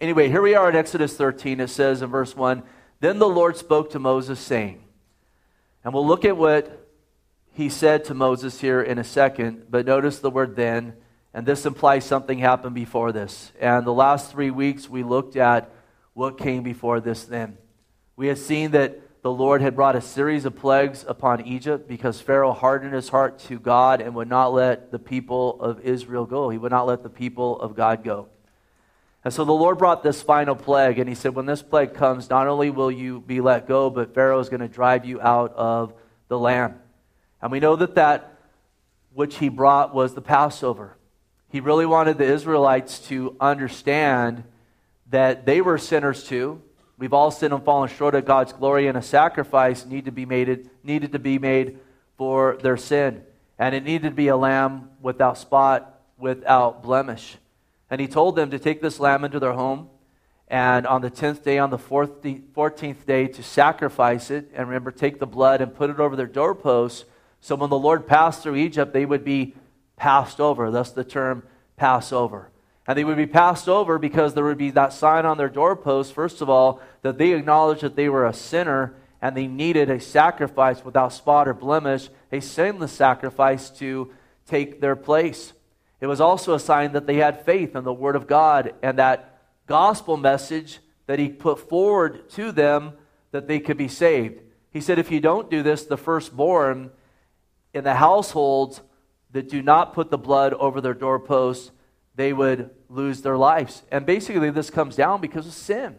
Anyway, here we are in Exodus 13. It says in verse 1 Then the Lord spoke to Moses, saying, and we'll look at what he said to Moses here in a second, but notice the word then, and this implies something happened before this. And the last three weeks we looked at what came before this then. We had seen that the Lord had brought a series of plagues upon Egypt because Pharaoh hardened his heart to God and would not let the people of Israel go. He would not let the people of God go. And so the Lord brought this final plague, and he said, When this plague comes, not only will you be let go, but Pharaoh is going to drive you out of the land. And we know that that which he brought was the Passover. He really wanted the Israelites to understand that they were sinners too. We've all sinned and fallen short of God's glory, and a sacrifice needed to be made, needed to be made for their sin. And it needed to be a lamb without spot, without blemish. And he told them to take this lamb into their home, and on the 10th day, on the 14th day, to sacrifice it. And remember, take the blood and put it over their doorposts. So when the Lord passed through Egypt, they would be passed over. Thus the term Passover. And they would be passed over because there would be that sign on their doorpost, first of all, that they acknowledged that they were a sinner and they needed a sacrifice without spot or blemish, a sinless sacrifice to take their place. It was also a sign that they had faith in the Word of God and that gospel message that He put forward to them that they could be saved. He said, If you don't do this, the firstborn in the households that do not put the blood over their doorposts, they would lose their lives. And basically, this comes down because of sin.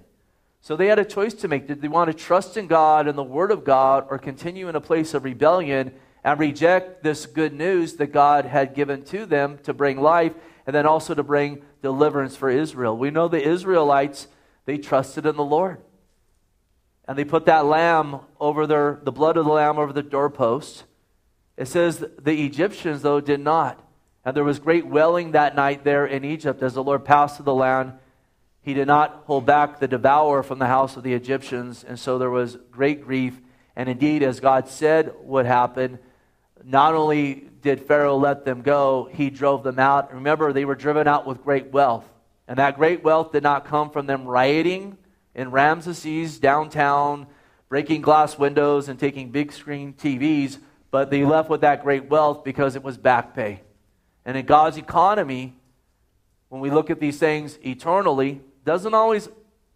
So they had a choice to make. Did they want to trust in God and the Word of God or continue in a place of rebellion and reject this good news that God had given to them to bring life and then also to bring deliverance for Israel. We know the Israelites, they trusted in the Lord. And they put that lamb over their, the blood of the lamb over the doorpost. It says the Egyptians, though, did not. And there was great wailing that night there in Egypt as the Lord passed through the land. He did not hold back the devourer from the house of the Egyptians. And so there was great grief. And indeed, as God said would happen, not only did Pharaoh let them go, he drove them out. Remember, they were driven out with great wealth. And that great wealth did not come from them rioting in Ramses downtown, breaking glass windows and taking big screen TVs, but they left with that great wealth because it was back pay. And in God's economy, when we look at these things eternally, doesn't always,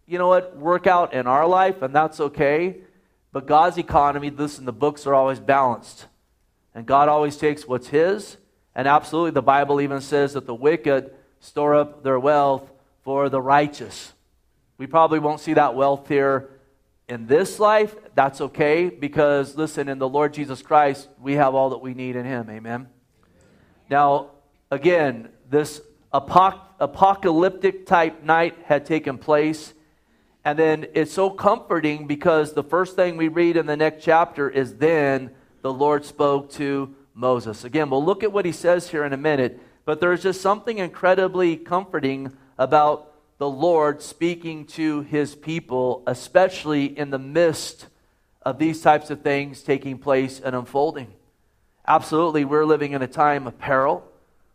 you know what, work out in our life, and that's okay. But God's economy, listen, the books are always balanced. And God always takes what's His. And absolutely, the Bible even says that the wicked store up their wealth for the righteous. We probably won't see that wealth here in this life. That's okay because, listen, in the Lord Jesus Christ, we have all that we need in Him. Amen. Now, again, this apoc- apocalyptic type night had taken place. And then it's so comforting because the first thing we read in the next chapter is then the Lord spoke to Moses. Again, we'll look at what he says here in a minute, but there's just something incredibly comforting about the Lord speaking to his people, especially in the midst of these types of things taking place and unfolding. Absolutely, we're living in a time of peril.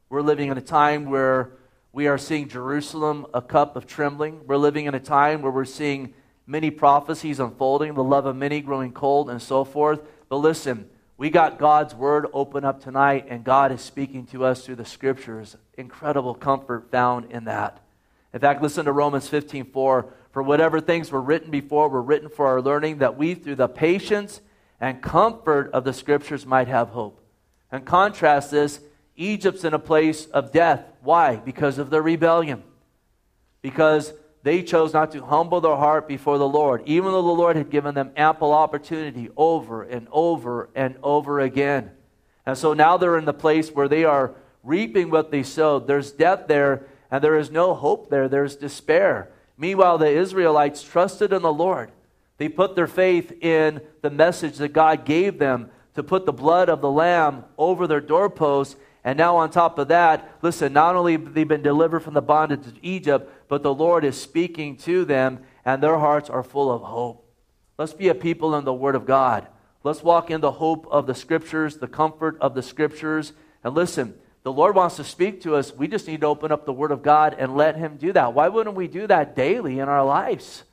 We're living in a time where we are seeing Jerusalem a cup of trembling. We're living in a time where we're seeing many prophecies unfolding, the love of many growing cold, and so forth. But listen, we got God's word open up tonight, and God is speaking to us through the scriptures. Incredible comfort found in that. In fact, listen to Romans 15 4. For whatever things were written before were written for our learning, that we, through the patience and comfort of the scriptures, might have hope. And contrast this Egypt's in a place of death. Why? Because of their rebellion. Because they chose not to humble their heart before the Lord, even though the Lord had given them ample opportunity over and over and over again. And so now they're in the place where they are reaping what they sowed. There's death there, and there is no hope there. There's despair. Meanwhile, the Israelites trusted in the Lord. They put their faith in the message that God gave them to put the blood of the Lamb over their doorposts and now, on top of that, listen, not only have they been delivered from the bondage of Egypt, but the Lord is speaking to them, and their hearts are full of hope. Let's be a people in the Word of God. Let's walk in the hope of the Scriptures, the comfort of the Scriptures. And listen, the Lord wants to speak to us. We just need to open up the Word of God and let Him do that. Why wouldn't we do that daily in our lives?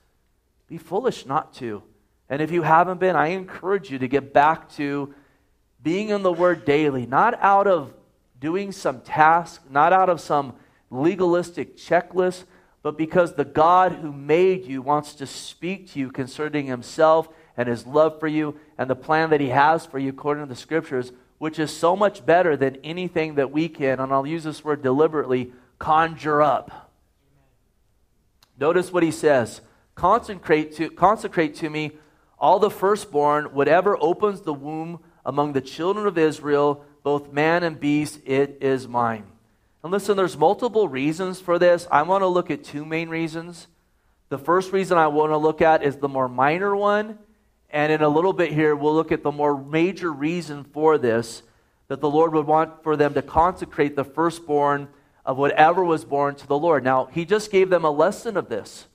Be foolish not to. And if you haven't been, I encourage you to get back to being in the Word daily, not out of doing some task, not out of some legalistic checklist, but because the God who made you wants to speak to you concerning Himself and His love for you and the plan that He has for you according to the Scriptures which is so much better than anything that we can, and I'll use this word deliberately, conjure up. Notice what he says consecrate to, consecrate to me all the firstborn, whatever opens the womb among the children of Israel, both man and beast, it is mine. And listen, there's multiple reasons for this. I want to look at two main reasons. The first reason I want to look at is the more minor one, and in a little bit here, we'll look at the more major reason for this that the Lord would want for them to consecrate the firstborn of whatever was born to the Lord. Now, he just gave them a lesson of this.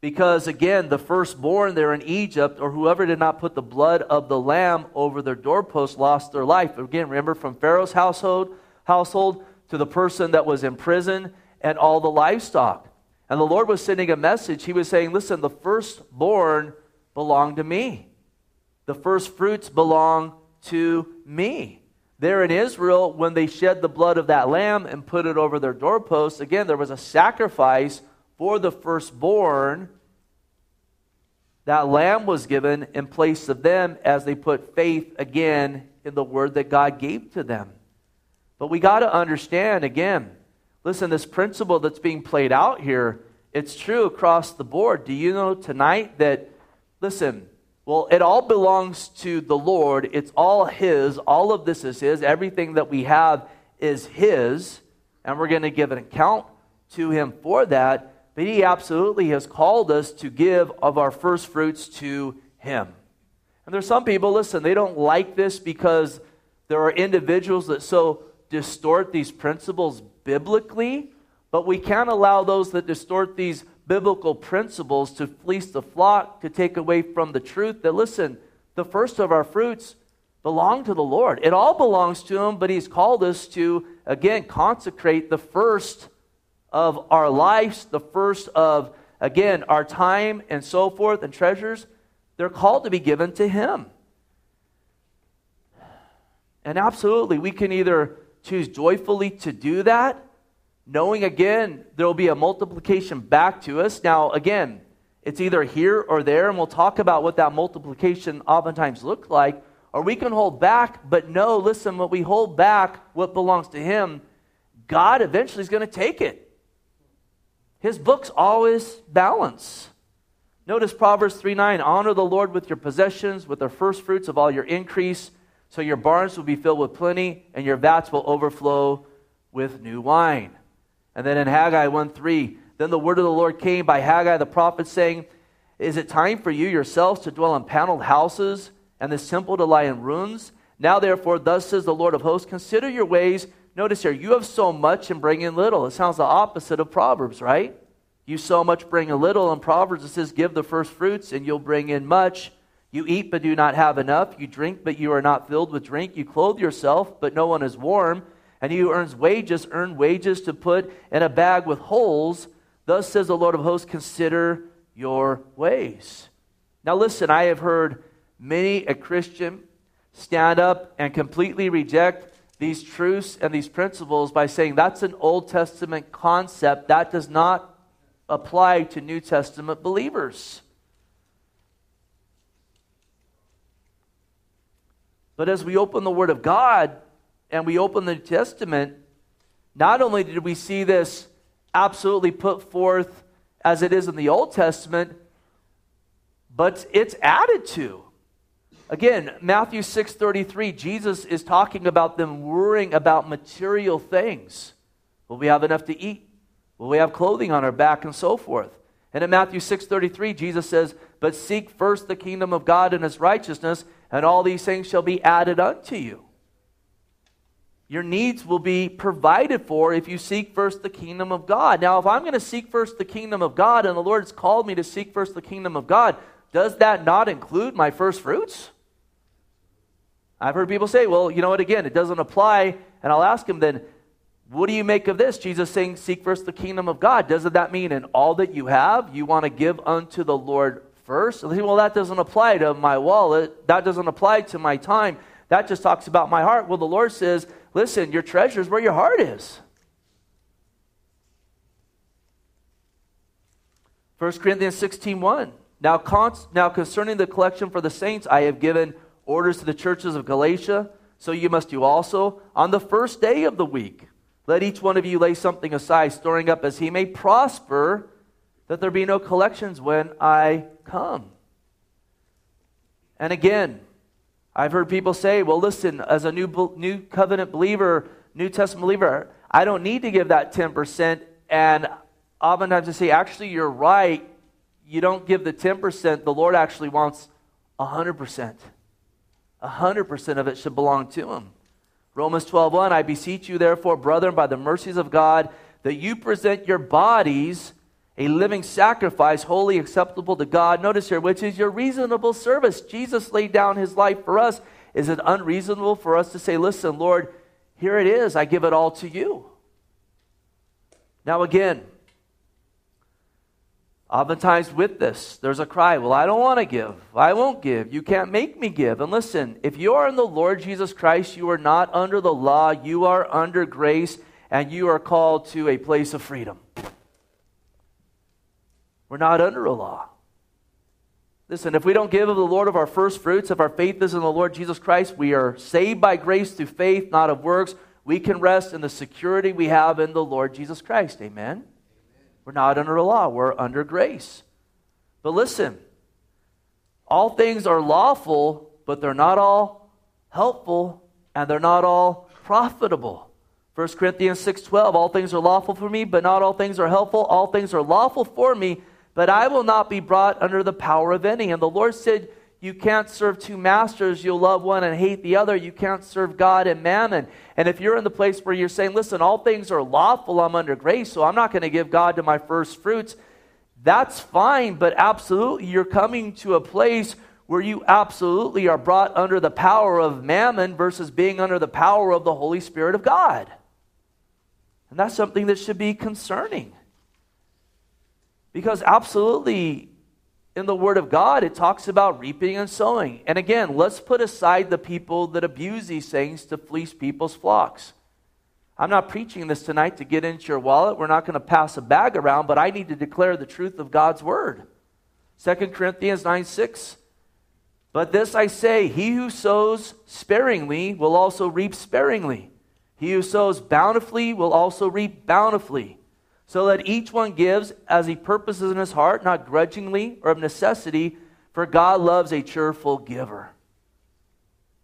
Because again, the firstborn there in Egypt, or whoever did not put the blood of the lamb over their doorpost, lost their life. Again, remember from Pharaoh's household, household to the person that was in prison and all the livestock. And the Lord was sending a message. He was saying, Listen, the firstborn belong to me. The first fruits belong to me. There in Israel, when they shed the blood of that lamb and put it over their doorposts, again, there was a sacrifice for the firstborn. That lamb was given in place of them as they put faith again in the word that God gave to them. But we got to understand again, listen, this principle that's being played out here, it's true across the board. Do you know tonight that Listen, well, it all belongs to the Lord. It's all His. All of this is His. Everything that we have is His. And we're going to give an account to Him for that. But He absolutely has called us to give of our first fruits to Him. And there's some people, listen, they don't like this because there are individuals that so distort these principles biblically. But we can't allow those that distort these biblical principles to fleece the flock, to take away from the truth that, listen, the first of our fruits belong to the Lord. It all belongs to Him, but He's called us to, again, consecrate the first of our lives, the first of, again, our time and so forth and treasures. They're called to be given to Him. And absolutely, we can either choose joyfully to do that knowing again there will be a multiplication back to us. Now, again, it's either here or there, and we'll talk about what that multiplication oftentimes looks like. Or we can hold back, but no, listen, what we hold back, what belongs to Him, God eventually is going to take it. His books always balance. Notice Proverbs 3 9 Honor the Lord with your possessions, with the first fruits of all your increase, so your barns will be filled with plenty, and your vats will overflow with new wine. And then in Haggai 1 3, then the word of the Lord came by Haggai the prophet, saying, Is it time for you yourselves to dwell in paneled houses, and this temple to lie in ruins? Now, therefore, thus says the Lord of hosts, consider your ways. Notice here, you have so much and bring in little. It sounds the opposite of Proverbs, right? You so much, bring a little. In Proverbs, it says, Give the first fruits, and you'll bring in much. You eat, but do not have enough. You drink, but you are not filled with drink. You clothe yourself, but no one is warm and he who earns wages earn wages to put in a bag with holes. Thus says the Lord of hosts, consider your ways. Now, listen, I have heard many a Christian stand up and completely reject these truths and these principles by saying that's an Old Testament concept that does not apply to New Testament believers. But as we open the Word of God, and we open the New Testament, not only did we see this absolutely put forth as it is in the Old Testament, but it's added to. Again, Matthew 6:33, Jesus is talking about them worrying about material things. Will we have enough to eat? Will we have clothing on our back and so forth? And in Matthew 6:33, Jesus says, "But seek first the kingdom of God and his righteousness, and all these things shall be added unto you." Your needs will be provided for if you seek first the kingdom of God. Now, if I'm going to seek first the kingdom of God and the Lord's called me to seek first the kingdom of God, does that not include my first fruits? I've heard people say, well, you know what, again, it doesn't apply. And I'll ask them then, what do you make of this? Jesus saying, Seek first the kingdom of God. Doesn't that mean in all that you have, you want to give unto the Lord first? Well, that doesn't apply to my wallet. That doesn't apply to my time. That just talks about my heart. Well, the Lord says, listen, your treasure is where your heart is. 1 Corinthians 16 1. Now, cons- now concerning the collection for the saints, I have given orders to the churches of Galatia, so you must do also on the first day of the week. Let each one of you lay something aside, storing up as he may prosper, that there be no collections when I come. And again, I've heard people say, well, listen, as a new, new covenant believer, New Testament believer, I don't need to give that 10%. And oftentimes I say, actually, you're right. You don't give the 10%. The Lord actually wants 100%. 100% of it should belong to Him. Romans 12:1 I beseech you therefore brethren by the mercies of God that you present your bodies a living sacrifice holy acceptable to God notice here which is your reasonable service Jesus laid down his life for us is it unreasonable for us to say listen Lord here it is I give it all to you now again Oftentimes, with this, there's a cry, Well, I don't want to give. I won't give. You can't make me give. And listen, if you are in the Lord Jesus Christ, you are not under the law, you are under grace, and you are called to a place of freedom. We're not under a law. Listen, if we don't give of the Lord of our first fruits, if our faith is in the Lord Jesus Christ, we are saved by grace through faith, not of works. We can rest in the security we have in the Lord Jesus Christ. Amen. We're not under a law, we're under grace. But listen, all things are lawful, but they're not all helpful and they're not all profitable. 1 Corinthians 6:12 All things are lawful for me, but not all things are helpful. All things are lawful for me, but I will not be brought under the power of any. And the Lord said, you can't serve two masters. You'll love one and hate the other. You can't serve God and mammon. And if you're in the place where you're saying, listen, all things are lawful, I'm under grace, so I'm not going to give God to my first fruits, that's fine, but absolutely, you're coming to a place where you absolutely are brought under the power of mammon versus being under the power of the Holy Spirit of God. And that's something that should be concerning. Because absolutely, in the Word of God, it talks about reaping and sowing. And again, let's put aside the people that abuse these things to fleece people's flocks. I'm not preaching this tonight to get into your wallet. We're not going to pass a bag around, but I need to declare the truth of God's Word. 2 Corinthians 9 6. But this I say, he who sows sparingly will also reap sparingly. He who sows bountifully will also reap bountifully. So that each one gives as he purposes in his heart, not grudgingly or of necessity, for God loves a cheerful giver.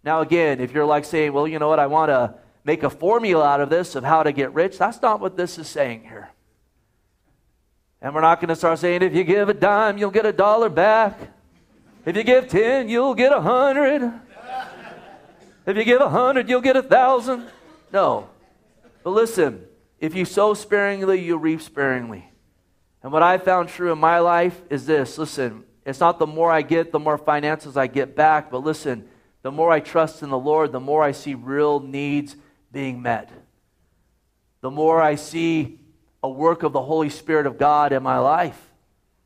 Now, again, if you're like saying, well, you know what, I want to make a formula out of this of how to get rich, that's not what this is saying here. And we're not going to start saying, if you give a dime, you'll get a dollar back. If you give 10, you'll get a hundred. If you give a hundred, you'll get a thousand. No. But listen, if you sow sparingly, you reap sparingly. And what I found true in my life is this listen, it's not the more I get, the more finances I get back, but listen, the more I trust in the Lord, the more I see real needs being met. The more I see a work of the Holy Spirit of God in my life.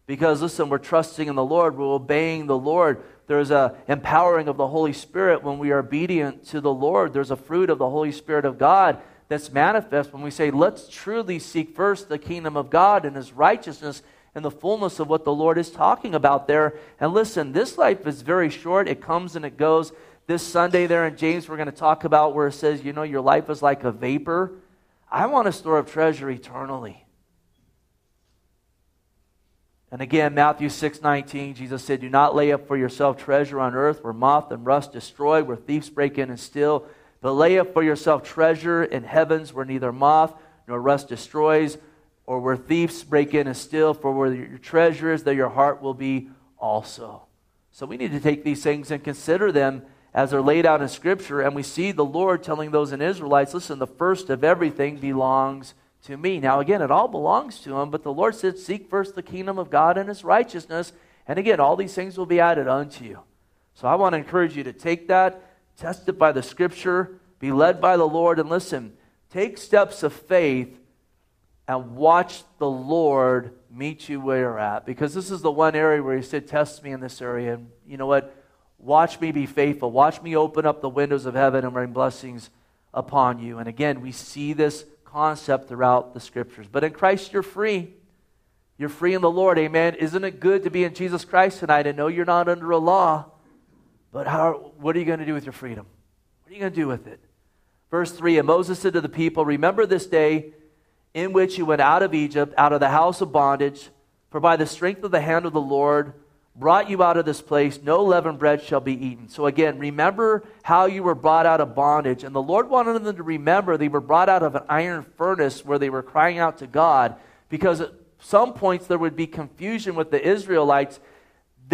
Because listen, we're trusting in the Lord, we're obeying the Lord. There's a empowering of the Holy Spirit when we are obedient to the Lord. There's a fruit of the Holy Spirit of God that's manifest when we say, let's truly seek first the kingdom of God and his righteousness and the fullness of what the Lord is talking about there. And listen, this life is very short, it comes and it goes. This Sunday, there in James, we're going to talk about where it says, you know, your life is like a vapor. I want to store up treasure eternally. And again, Matthew 6 19, Jesus said, Do not lay up for yourself treasure on earth where moth and rust destroy, where thieves break in and steal but lay up for yourself treasure in heavens where neither moth nor rust destroys, or where thieves break in and steal, for where your treasure is, there your heart will be also. So we need to take these things and consider them as they're laid out in Scripture. And we see the Lord telling those in Israelites, listen, the first of everything belongs to me. Now, again, it all belongs to him, but the Lord said, Seek first the kingdom of God and his righteousness. And again, all these things will be added unto you. So I want to encourage you to take that tested by the scripture, be led by the Lord, and listen, take steps of faith and watch the Lord meet you where you're at. Because this is the one area where He said, Test me in this area. And you know what? Watch me be faithful. Watch me open up the windows of heaven and bring blessings upon you. And again, we see this concept throughout the scriptures. But in Christ, you're free. You're free in the Lord. Amen. Isn't it good to be in Jesus Christ tonight and know you're not under a law? But how, what are you going to do with your freedom? What are you going to do with it? Verse 3 And Moses said to the people, Remember this day in which you went out of Egypt, out of the house of bondage, for by the strength of the hand of the Lord brought you out of this place, no leavened bread shall be eaten. So again, remember how you were brought out of bondage. And the Lord wanted them to remember they were brought out of an iron furnace where they were crying out to God, because at some points there would be confusion with the Israelites.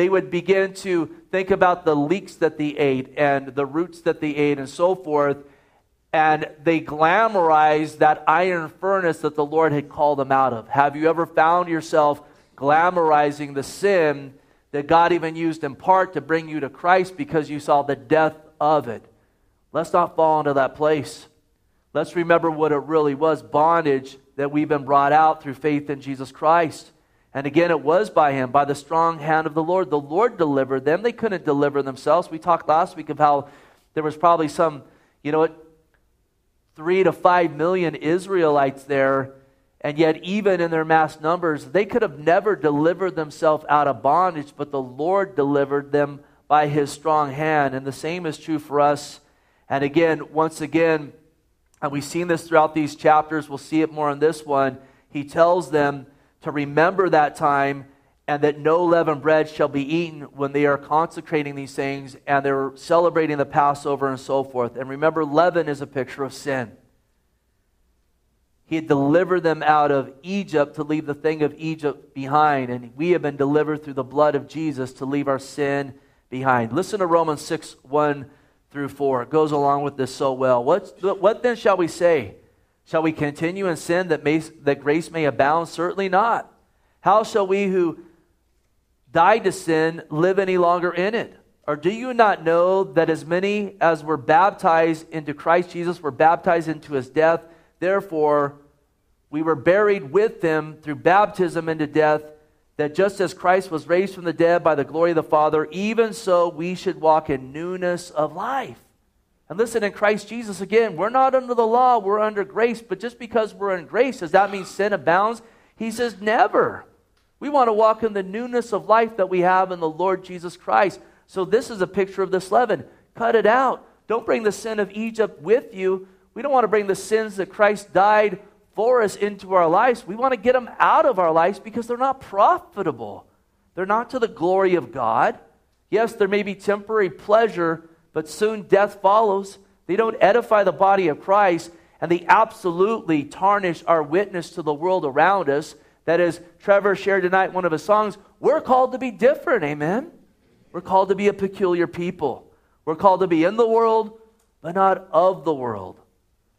They would begin to think about the leeks that they ate and the roots that they ate and so forth and they glamorized that iron furnace that the Lord had called them out of. Have you ever found yourself glamorizing the sin that God even used in part to bring you to Christ because you saw the death of it? Let's not fall into that place. Let's remember what it really was bondage that we've been brought out through faith in Jesus Christ. And again, it was by Him, by the strong hand of the Lord. The Lord delivered them. They couldn't deliver themselves. We talked last week of how there was probably some, you know, three to five million Israelites there, and yet, even in their mass numbers, they could have never delivered themselves out of bondage, but the Lord delivered them by his strong hand. And the same is true for us. And again, once again, and we've seen this throughout these chapters, we'll see it more in this one. He tells them to remember that time and that no leavened bread shall be eaten when they are consecrating these things and they're celebrating the Passover and so forth. And remember, leaven is a picture of sin. He had delivered them out of Egypt to leave the thing of Egypt behind, and we have been delivered through the blood of Jesus to leave our sin behind. Listen to Romans 6 1 through 4. It goes along with this so well. What then shall we say? Shall we continue in sin that, may, that grace may abound? Certainly not. How shall we who died to sin live any longer in it? Or do you not know that as many as were baptized into Christ Jesus were baptized into his death? Therefore, we were buried with him through baptism into death, that just as Christ was raised from the dead by the glory of the Father, even so we should walk in newness of life. And listen, in Christ Jesus, again, we're not under the law, we're under grace. But just because we're in grace, does that mean sin abounds? He says, never. We want to walk in the newness of life that we have in the Lord Jesus Christ. So, this is a picture of this leaven. Cut it out. Don't bring the sin of Egypt with you. We don't want to bring the sins that Christ died for us into our lives. We want to get them out of our lives because they're not profitable. They're not to the glory of God. Yes, there may be temporary pleasure, but soon death follows. They don't edify the body of Christ, and they absolutely tarnish our witness to the world around us. That is, Trevor shared tonight one of his songs. We're called to be different, amen? We're called to be a peculiar people. We're called to be in the world, but not of the world.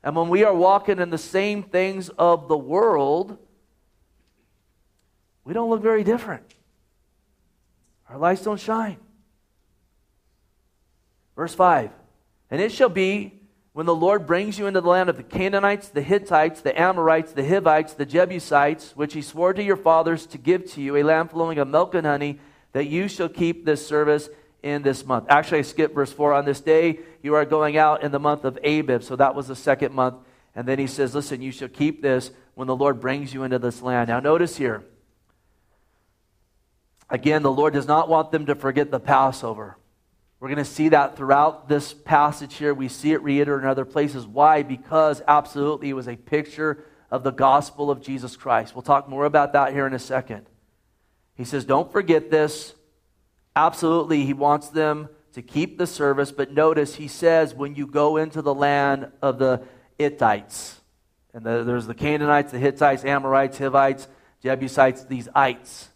And when we are walking in the same things of the world, we don't look very different. Our lights don't shine. Verse 5 And it shall be when the Lord brings you into the land of the Canaanites, the Hittites, the Amorites, the Hivites, the Jebusites, which he swore to your fathers to give to you, a land flowing of milk and honey, that you shall keep this service in this month. Actually, I skipped verse 4. On this day, you are going out in the month of Abib. So that was the second month. And then he says, Listen, you shall keep this when the Lord brings you into this land. Now, notice here. Again, the Lord does not want them to forget the Passover. We're going to see that throughout this passage here. We see it reiterated in other places. Why? Because absolutely it was a picture of the gospel of Jesus Christ. We'll talk more about that here in a second. He says, Don't forget this. Absolutely, he wants them to keep the service, but notice he says, When you go into the land of the Hittites, and the, there's the Canaanites, the Hittites, Amorites, Hivites, Jebusites, these ites.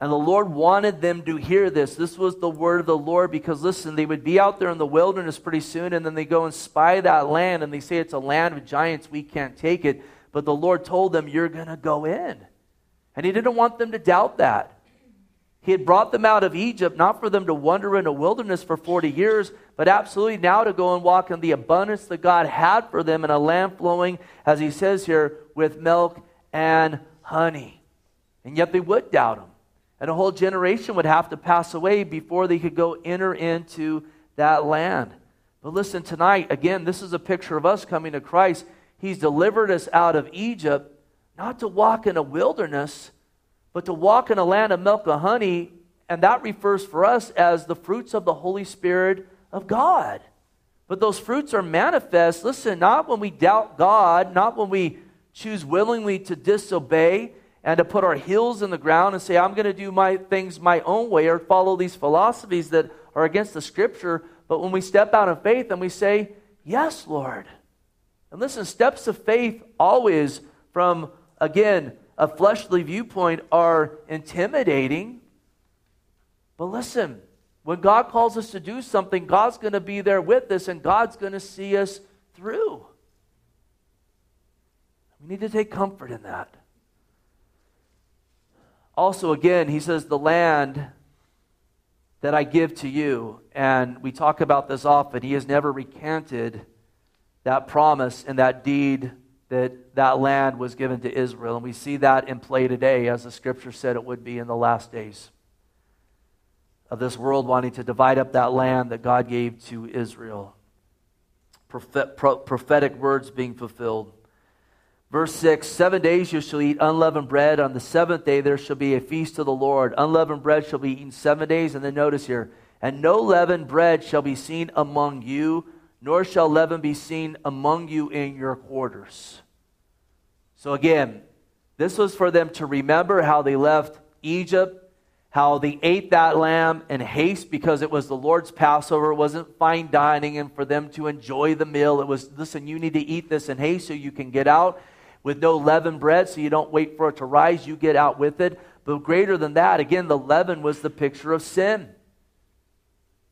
And the Lord wanted them to hear this. This was the word of the Lord because, listen, they would be out there in the wilderness pretty soon, and then they go and spy that land, and they say it's a land of giants, we can't take it. But the Lord told them, You're going to go in. And He didn't want them to doubt that. He had brought them out of Egypt, not for them to wander in a wilderness for 40 years, but absolutely now to go and walk in the abundance that God had for them in a land flowing, as he says here, with milk and honey. And yet they would doubt him. And a whole generation would have to pass away before they could go enter into that land. But listen, tonight, again, this is a picture of us coming to Christ. He's delivered us out of Egypt, not to walk in a wilderness but to walk in a land of milk and honey, and that refers for us as the fruits of the Holy Spirit of God. But those fruits are manifest, listen, not when we doubt God, not when we choose willingly to disobey and to put our heels in the ground and say, I'm going to do my things my own way or follow these philosophies that are against the scripture, but when we step out of faith and we say, Yes, Lord. And listen, steps of faith always from, again, a fleshly viewpoint are intimidating. But listen, when God calls us to do something, God's going to be there with us and God's going to see us through. We need to take comfort in that. Also, again, he says, the land that I give to you. And we talk about this often. He has never recanted that promise and that deed that that land was given to Israel. And we see that in play today, as the scripture said it would be in the last days of this world wanting to divide up that land that God gave to Israel. prophetic words being fulfilled. Verse 6 Seven days you shall eat unleavened bread. On the seventh day there shall be a feast to the Lord. Unleavened bread shall be eaten seven days. And then notice here, and no leavened bread shall be seen among you nor shall leaven be seen among you in your quarters. So again, this was for them to remember how they left Egypt, how they ate that lamb in haste because it was the Lord's Passover. It wasn't fine dining and for them to enjoy the meal. It was, listen, you need to eat this in haste so you can get out with no leavened bread, so you don't wait for it to rise. You get out with it. But greater than that, again, the leaven was the picture of sin.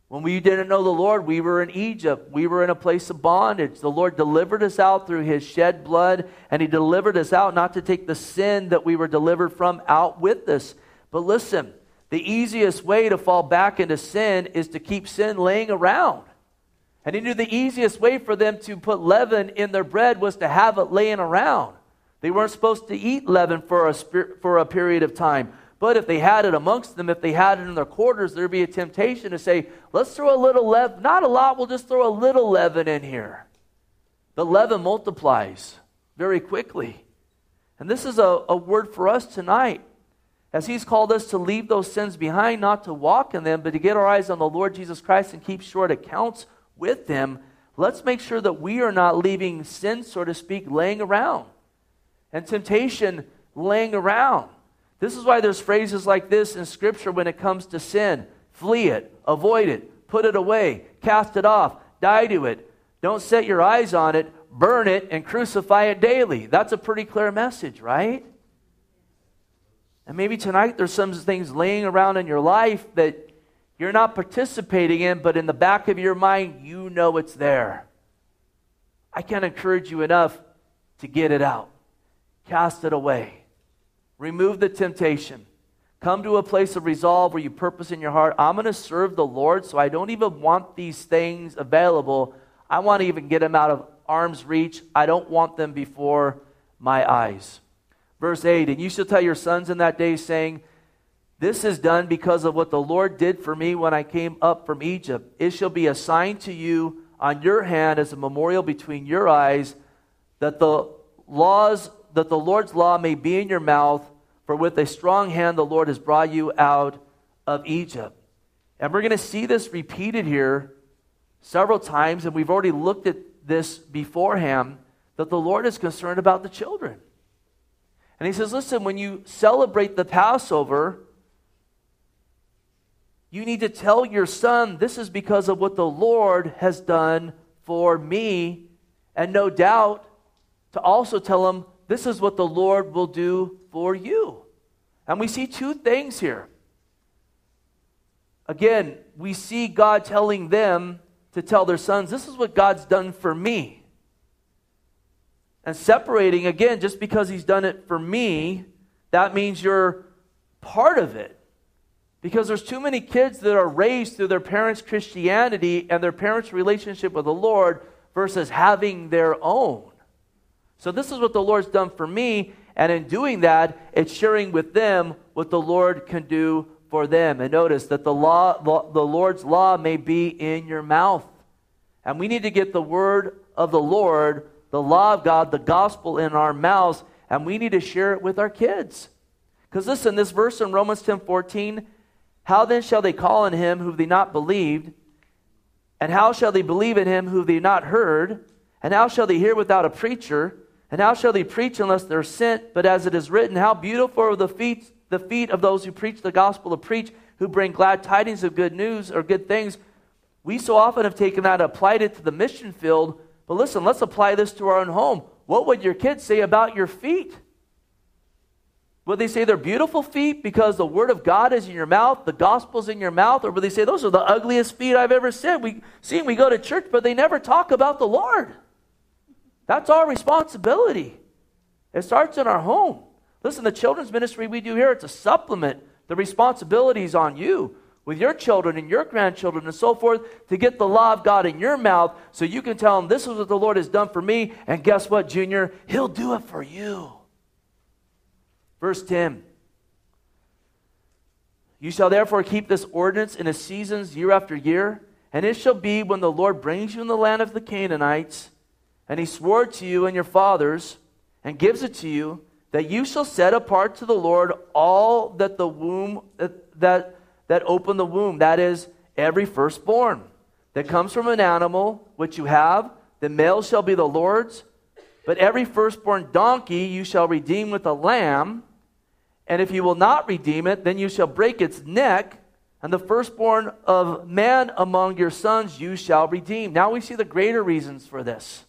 When we didn't know the Lord, we were in Egypt. We were in a place of bondage. The Lord delivered us out through his shed blood, and he delivered us out not to take the sin that we were delivered from out with us. But listen, the easiest way to fall back into sin is to keep sin laying around. And he knew the easiest way for them to put leaven in their bread was to have it laying around. They weren't supposed to eat leaven for a, for a period of time. But if they had it amongst them, if they had it in their quarters, there'd be a temptation to say, let's throw a little leaven, not a lot, we'll just throw a little leaven in here. The leaven multiplies very quickly. And this is a, a word for us tonight. As He's called us to leave those sins behind, not to walk in them, but to get our eyes on the Lord Jesus Christ and keep short accounts with Him, let's make sure that we are not leaving sin, so to speak, laying around and temptation laying around. This is why there's phrases like this in Scripture when it comes to sin flee it, avoid it, put it away, cast it off, die to it. Don't set your eyes on it, burn it, and crucify it daily. That's a pretty clear message, right? And maybe tonight there's some things laying around in your life that you're not participating in, but in the back of your mind, you know it's there. I can't encourage you enough to get it out, cast it away. Remove the temptation. Come to a place of resolve where you purpose in your heart, I'm going to serve the Lord, so I don't even want these things available. I want to even get them out of arm's reach. I don't want them before my eyes. Verse 8 And you shall tell your sons in that day, saying, This is done because of what the Lord did for me when I came up from Egypt. It shall be a sign to you on your hand as a memorial between your eyes that the laws that the Lord's law may be in your mouth, for with a strong hand the Lord has brought you out of Egypt. And we're going to see this repeated here several times, and we've already looked at this beforehand that the Lord is concerned about the children. And he says, Listen, when you celebrate the Passover, you need to tell your son, This is because of what the Lord has done for me. And no doubt to also tell him, this is what the Lord will do for you. And we see two things here. Again, we see God telling them to tell their sons, This is what God's done for me. And separating, again, just because He's done it for me, that means you're part of it. Because there's too many kids that are raised through their parents' Christianity and their parents' relationship with the Lord versus having their own. So, this is what the Lord's done for me. And in doing that, it's sharing with them what the Lord can do for them. And notice that the, law, the Lord's law may be in your mouth. And we need to get the word of the Lord, the law of God, the gospel in our mouths, and we need to share it with our kids. Because listen, this verse in Romans 10 14, how then shall they call on him who they not believed? And how shall they believe in him who they not heard? And how shall they hear without a preacher? And how shall they preach unless they're sent? But as it is written, how beautiful are the feet, the feet of those who preach the gospel of preach, who bring glad tidings of good news or good things. We so often have taken that and applied it to the mission field. But listen, let's apply this to our own home. What would your kids say about your feet? Would they say they're beautiful feet because the word of God is in your mouth, the gospel's in your mouth, or would they say those are the ugliest feet I've ever seen? We see we go to church, but they never talk about the Lord. That's our responsibility. It starts in our home. Listen, the children's ministry we do here, it's a supplement. The responsibility is on you with your children and your grandchildren and so forth to get the law of God in your mouth so you can tell them, This is what the Lord has done for me. And guess what, Junior? He'll do it for you. Verse 10 You shall therefore keep this ordinance in its seasons year after year. And it shall be when the Lord brings you in the land of the Canaanites, and he swore to you and your fathers, and gives it to you, that you shall set apart to the Lord all that the womb that, that open the womb. That is, every firstborn that comes from an animal which you have, the male shall be the Lord's. But every firstborn donkey you shall redeem with a lamb. And if you will not redeem it, then you shall break its neck. And the firstborn of man among your sons you shall redeem. Now we see the greater reasons for this.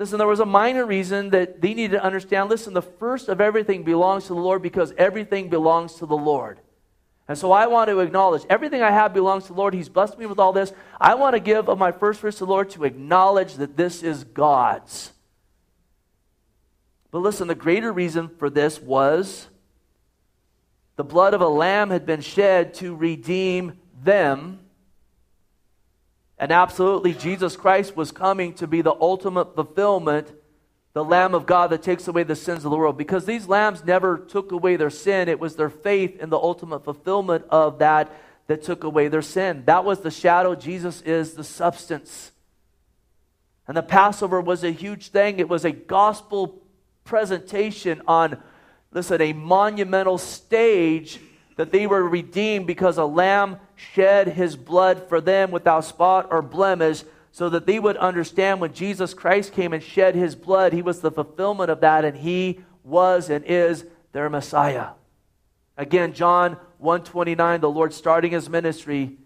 Listen, there was a minor reason that they needed to understand. Listen, the first of everything belongs to the Lord because everything belongs to the Lord. And so I want to acknowledge everything I have belongs to the Lord. He's blessed me with all this. I want to give of my first fruits to the Lord to acknowledge that this is God's. But listen, the greater reason for this was the blood of a lamb had been shed to redeem them. And absolutely, Jesus Christ was coming to be the ultimate fulfillment the Lamb of God that takes away the sins of the world. Because these lambs never took away their sin, it was their faith in the ultimate fulfillment of that that took away their sin. That was the shadow. Jesus is the substance. And the Passover was a huge thing, it was a gospel presentation on, listen, a monumental stage that they were redeemed because a lamb shed his blood for them without spot or blemish so that they would understand when Jesus Christ came and shed his blood, he was the fulfillment of that, and he was and is their Messiah. Again, John 129, the Lord starting his ministry.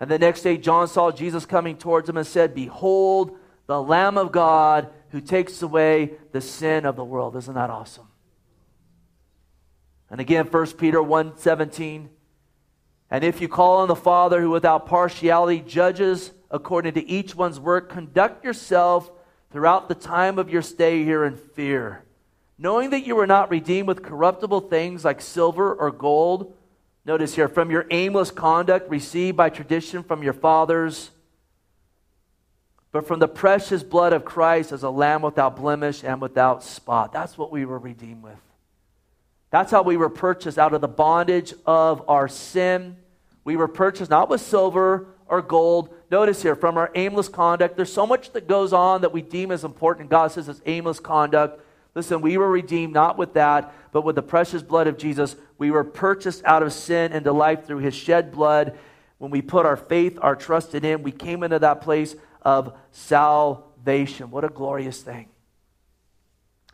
And the next day, John saw Jesus coming towards him and said, Behold, the Lamb of God who takes away the sin of the world. Isn't that awesome? And again, 1 Peter 1 17. And if you call on the Father who without partiality judges according to each one's work. Conduct yourself throughout the time of your stay here in fear, knowing that you were not redeemed with corruptible things like silver or gold. Notice here, from your aimless conduct received by tradition from your fathers, but from the precious blood of Christ as a lamb without blemish and without spot. That's what we were redeemed with. That's how we were purchased out of the bondage of our sin. We were purchased not with silver or gold. Notice here, from our aimless conduct, there's so much that goes on that we deem as important. God says it's aimless conduct. Listen, we were redeemed not with that, but with the precious blood of Jesus. We were purchased out of sin into life through his shed blood. When we put our faith, our trust in him, we came into that place of salvation. What a glorious thing.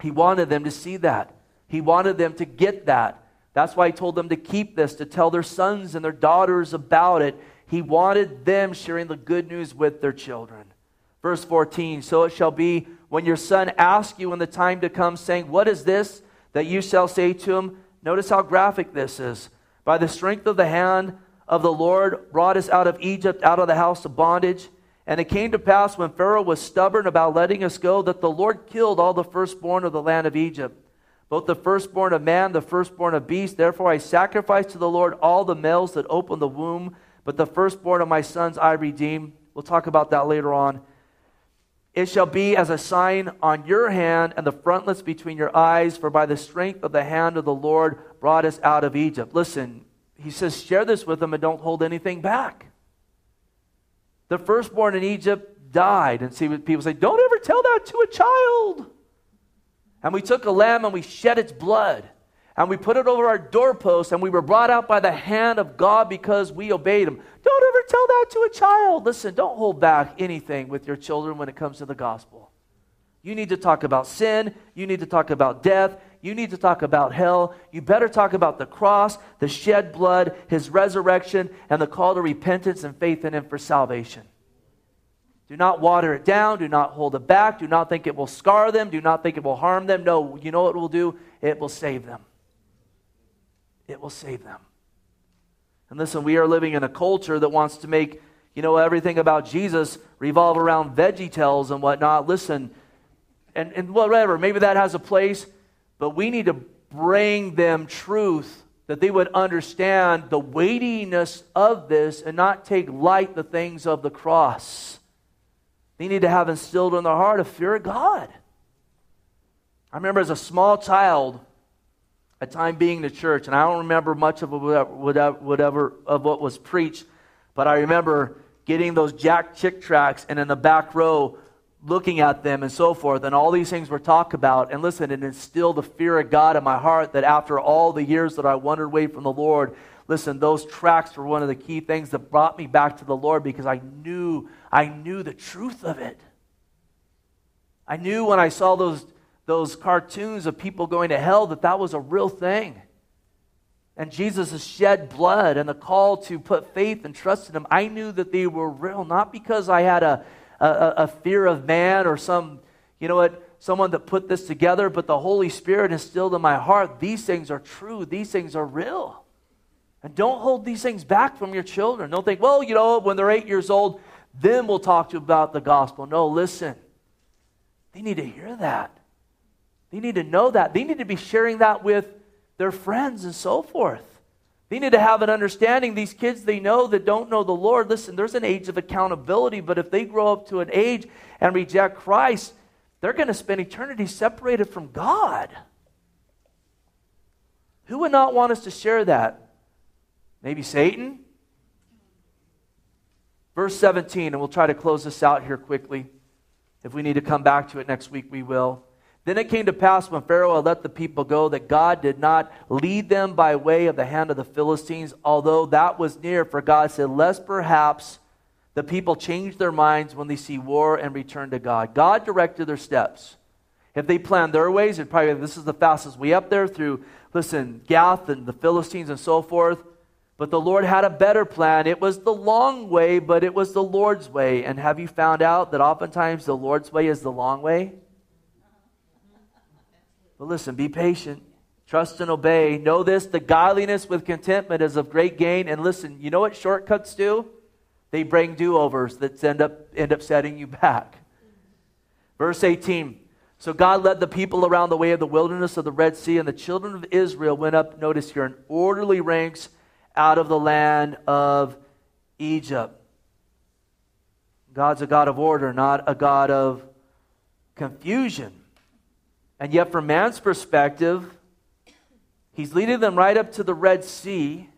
He wanted them to see that. He wanted them to get that. That's why he told them to keep this, to tell their sons and their daughters about it. He wanted them sharing the good news with their children. Verse 14 So it shall be when your son asks you in the time to come, saying, What is this? that you shall say to him, Notice how graphic this is. By the strength of the hand of the Lord brought us out of Egypt, out of the house of bondage. And it came to pass when Pharaoh was stubborn about letting us go that the Lord killed all the firstborn of the land of Egypt both the firstborn of man, the firstborn of beast. Therefore I sacrifice to the Lord all the males that open the womb, but the firstborn of my sons I redeem. We'll talk about that later on. It shall be as a sign on your hand and the frontlets between your eyes, for by the strength of the hand of the Lord brought us out of Egypt. Listen, he says, share this with them and don't hold anything back. The firstborn in Egypt died. And see, what people say, don't ever tell that to a child. And we took a lamb and we shed its blood. And we put it over our doorpost, and we were brought out by the hand of God because we obeyed Him. Don't ever tell that to a child. Listen, don't hold back anything with your children when it comes to the gospel. You need to talk about sin. You need to talk about death. You need to talk about hell. You better talk about the cross, the shed blood, His resurrection, and the call to repentance and faith in Him for salvation. Do not water it down. Do not hold it back. Do not think it will scar them. Do not think it will harm them. No, you know what it will do? It will save them it will save them. And listen, we are living in a culture that wants to make, you know, everything about Jesus revolve around VeggieTales and whatnot. Listen, and, and whatever, maybe that has a place, but we need to bring them truth that they would understand the weightiness of this and not take light the things of the cross. They need to have instilled in their heart a fear of God. I remember as a small child, a time being the church, and I don't remember much of whatever, whatever of what was preached, but I remember getting those Jack Chick tracts and in the back row looking at them and so forth, and all these things were talked about. And listen, it instilled the fear of God in my heart that after all the years that I wandered away from the Lord, listen, those tracts were one of the key things that brought me back to the Lord because I knew, I knew the truth of it. I knew when I saw those those cartoons of people going to hell that that was a real thing. And Jesus' has shed blood and the call to put faith and trust in him, I knew that they were real, not because I had a, a, a fear of man or some, you know what, someone that put this together, but the Holy Spirit instilled in my heart, these things are true, these things are real. And don't hold these things back from your children. Don't think, well, you know, when they're eight years old, then we'll talk to you about the gospel. No, listen. They need to hear that. They need to know that. They need to be sharing that with their friends and so forth. They need to have an understanding. These kids they know that don't know the Lord, listen, there's an age of accountability, but if they grow up to an age and reject Christ, they're going to spend eternity separated from God. Who would not want us to share that? Maybe Satan? Verse 17, and we'll try to close this out here quickly. If we need to come back to it next week, we will. Then it came to pass when Pharaoh had let the people go that God did not lead them by way of the hand of the Philistines, although that was near, for God said, Lest perhaps the people change their minds when they see war and return to God. God directed their steps. If they planned their ways, it'd probably this is the fastest way up there through, listen, Gath and the Philistines and so forth. But the Lord had a better plan. It was the long way, but it was the Lord's way. And have you found out that oftentimes the Lord's way is the long way? But listen, be patient. Trust and obey. Know this the godliness with contentment is of great gain. And listen, you know what shortcuts do? They bring do overs that end up, end up setting you back. Verse 18 So God led the people around the way of the wilderness of the Red Sea, and the children of Israel went up, notice here, in orderly ranks out of the land of Egypt. God's a God of order, not a God of confusion. And yet, from man's perspective, he's leading them right up to the Red Sea.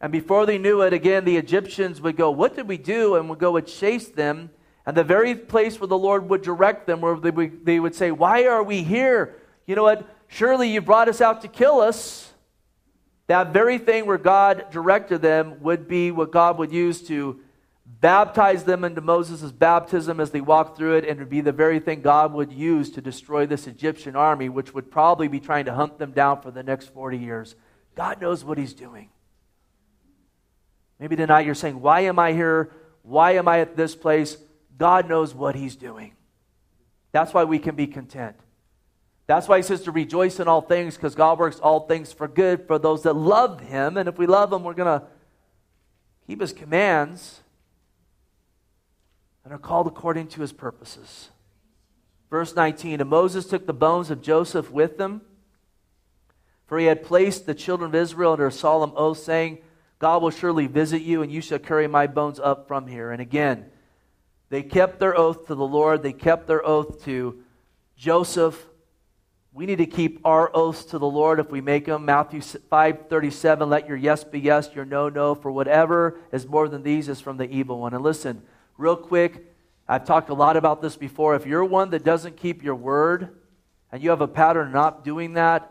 And before they knew it, again, the Egyptians would go, What did we do? And would go and chase them. And the very place where the Lord would direct them, where they would, they would say, Why are we here? You know what? Surely you brought us out to kill us. That very thing where God directed them would be what God would use to baptize them into Moses' baptism as they walked through it, and would be the very thing God would use to destroy this Egyptian army, which would probably be trying to hunt them down for the next 40 years. God knows what He's doing. Maybe tonight you're saying, Why am I here? Why am I at this place? God knows what He's doing. That's why we can be content. That's why He says to rejoice in all things, because God works all things for good for those that love Him. And if we love Him, we're going to keep His commands and are called according to his purposes. Verse 19 And Moses took the bones of Joseph with him, for he had placed the children of Israel under a solemn oath, saying, God will surely visit you, and you shall carry my bones up from here. And again, they kept their oath to the Lord, they kept their oath to Joseph. We need to keep our oaths to the Lord if we make them. Matthew 5:37, let your yes be yes, your no no, for whatever is more than these is from the evil one. And listen, real quick, I've talked a lot about this before. If you're one that doesn't keep your word and you have a pattern of not doing that,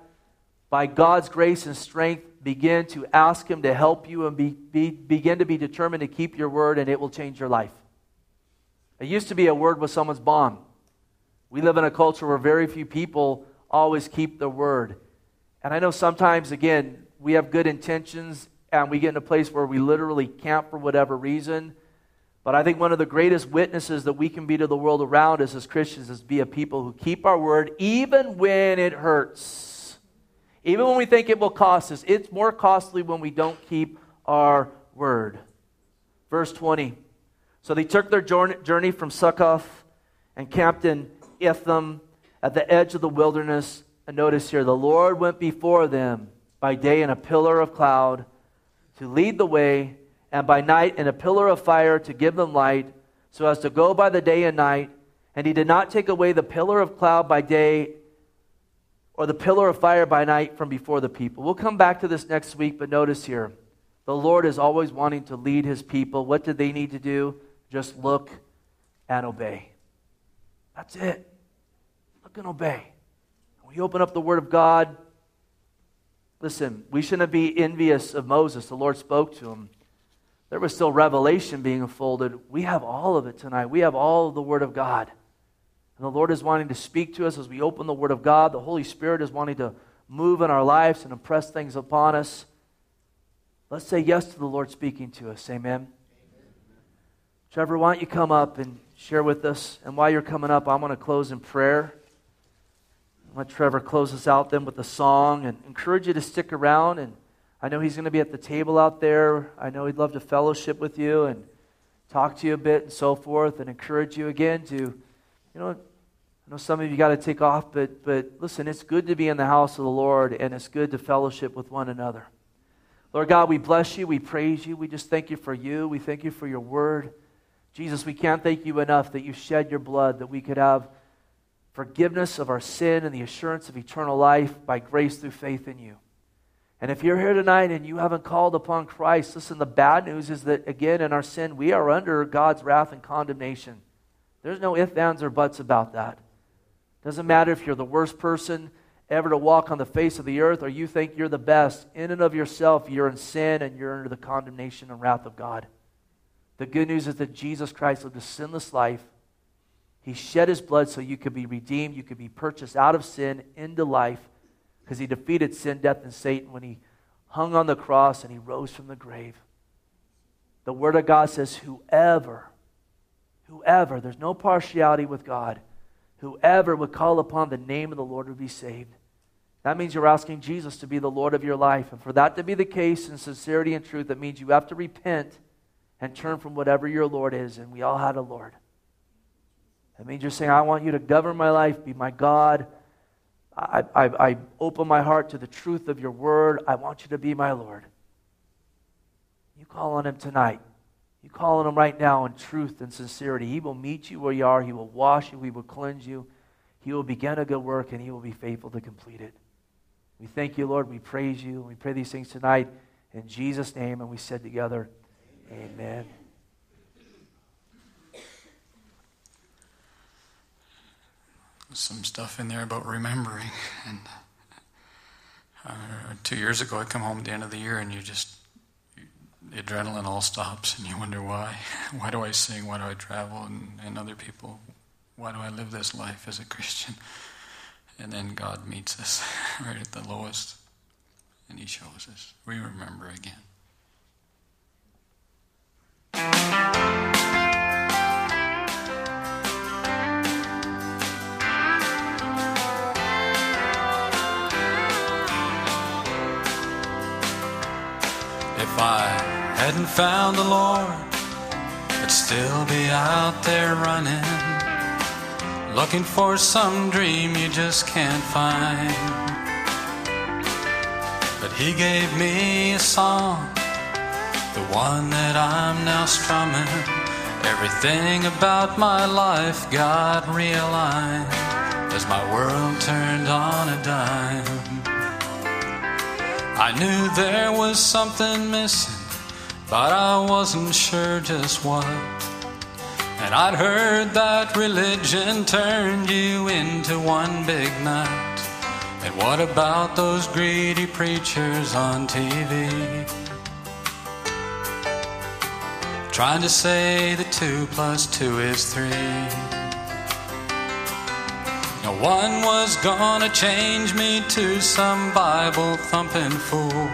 by God's grace and strength, begin to ask Him to help you and be, be, begin to be determined to keep your word, and it will change your life. It used to be a word was someone's bond. We live in a culture where very few people always keep the word. And I know sometimes, again, we have good intentions and we get in a place where we literally can't for whatever reason. But I think one of the greatest witnesses that we can be to the world around us as Christians is be a people who keep our word even when it hurts. Even when we think it will cost us. It's more costly when we don't keep our word. Verse 20. So they took their journey from Succoth and camped in Etham at the edge of the wilderness. And notice here, the Lord went before them by day in a pillar of cloud to lead the way and by night in a pillar of fire to give them light, so as to go by the day and night. And he did not take away the pillar of cloud by day or the pillar of fire by night from before the people. We'll come back to this next week, but notice here the Lord is always wanting to lead his people. What do they need to do? Just look and obey. That's it. Look and obey. When we open up the Word of God, listen, we shouldn't be envious of Moses. The Lord spoke to him there was still revelation being unfolded. We have all of it tonight. We have all of the Word of God. And the Lord is wanting to speak to us as we open the Word of God. The Holy Spirit is wanting to move in our lives and impress things upon us. Let's say yes to the Lord speaking to us. Amen. Amen. Trevor, why don't you come up and share with us? And while you're coming up, I'm going to close in prayer. Let Trevor close us out then with a song and encourage you to stick around and I know he's going to be at the table out there. I know he'd love to fellowship with you and talk to you a bit and so forth and encourage you again to, you know, I know some of you got to take off, but, but listen, it's good to be in the house of the Lord and it's good to fellowship with one another. Lord God, we bless you. We praise you. We just thank you for you. We thank you for your word. Jesus, we can't thank you enough that you shed your blood that we could have forgiveness of our sin and the assurance of eternal life by grace through faith in you. And if you're here tonight and you haven't called upon Christ, listen, the bad news is that, again, in our sin, we are under God's wrath and condemnation. There's no ifs, ands, or buts about that. Doesn't matter if you're the worst person ever to walk on the face of the earth or you think you're the best. In and of yourself, you're in sin and you're under the condemnation and wrath of God. The good news is that Jesus Christ lived a sinless life. He shed his blood so you could be redeemed, you could be purchased out of sin into life because he defeated sin, death, and Satan when he hung on the cross and he rose from the grave. The Word of God says, whoever, whoever, there's no partiality with God, whoever would call upon the name of the Lord would be saved. That means you're asking Jesus to be the Lord of your life. And for that to be the case in sincerity and truth, that means you have to repent and turn from whatever your Lord is. And we all had a Lord. That means you're saying, I want you to govern my life, be my God, I, I, I open my heart to the truth of your word. I want you to be my Lord. You call on him tonight. You call on him right now in truth and sincerity. He will meet you where you are. He will wash you. He will cleanse you. He will begin a good work and he will be faithful to complete it. We thank you, Lord. We praise you. We pray these things tonight in Jesus' name. And we said together, Amen. Amen. Some stuff in there about remembering. And uh, two years ago, I come home at the end of the year, and you just the adrenaline all stops, and you wonder why. Why do I sing? Why do I travel? And, and other people, why do I live this life as a Christian? And then God meets us right at the lowest, and He shows us. We remember again. If I hadn't found the Lord, I'd still be out there running, looking for some dream you just can't find. But he gave me a song, the one that I'm now strumming. Everything about my life got realigned as my world turned on a dime. I knew there was something missing, but I wasn't sure just what. And I'd heard that religion turned you into one big nut. And what about those greedy preachers on TV? Trying to say that two plus two is three. One was gonna change me to some Bible thumping fool.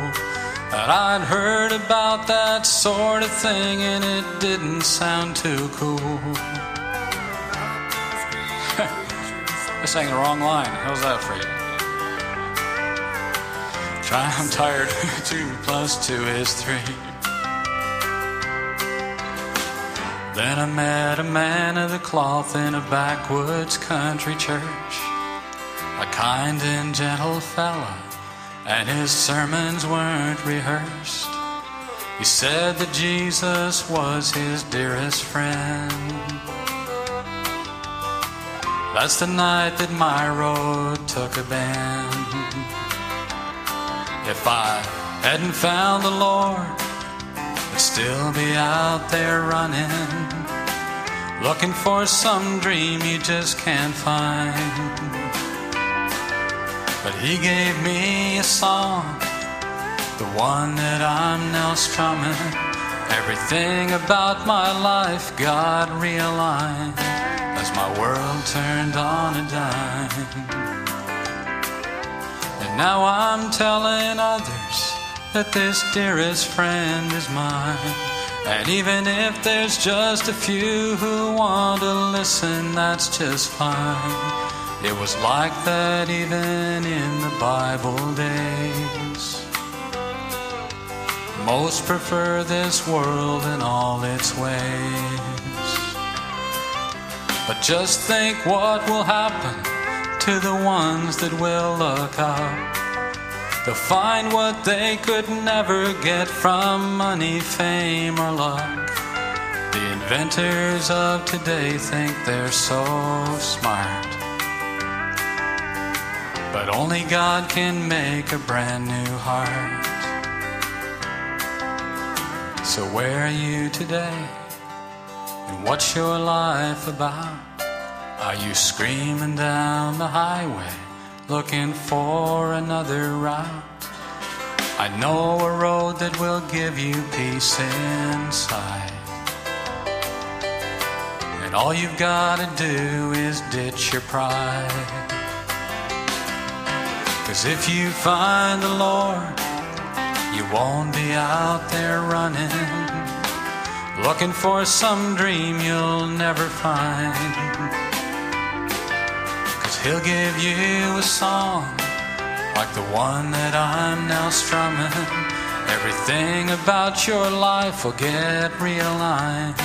But I'd heard about that sort of thing and it didn't sound too cool. I sang the wrong line. How's that for you? Try, I'm tired. two plus two is three. Then I met a man of the cloth in a backwoods country church, a kind and gentle fella and his sermons weren't rehearsed. He said that Jesus was his dearest friend. That's the night that my road took a bend. If I hadn't found the Lord, Still be out there running, looking for some dream you just can't find. But he gave me a song, the one that I'm now strumming. Everything about my life got realigned as my world turned on a dime. And now I'm telling others that this dearest friend is mine. And even if there's just a few who want to listen, that's just fine. It was like that even in the Bible days. Most prefer this world and all its ways. But just think what will happen to the ones that will look up. They'll find what they could never get from money, fame, or luck. The inventors of today think they're so smart. But only God can make a brand new heart. So, where are you today? And what's your life about? Are you screaming down the highway looking for another route? I know a road that will give you peace inside. And all you've got to do is ditch your pride. Cause if you find the Lord, you won't be out there running, looking for some dream you'll never find. He'll give you a song like the one that I'm now strumming. Everything about your life will get realigned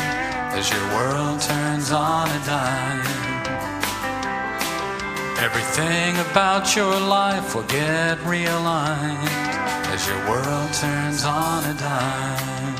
as your world turns on a dime. Everything about your life will get realigned as your world turns on a dime.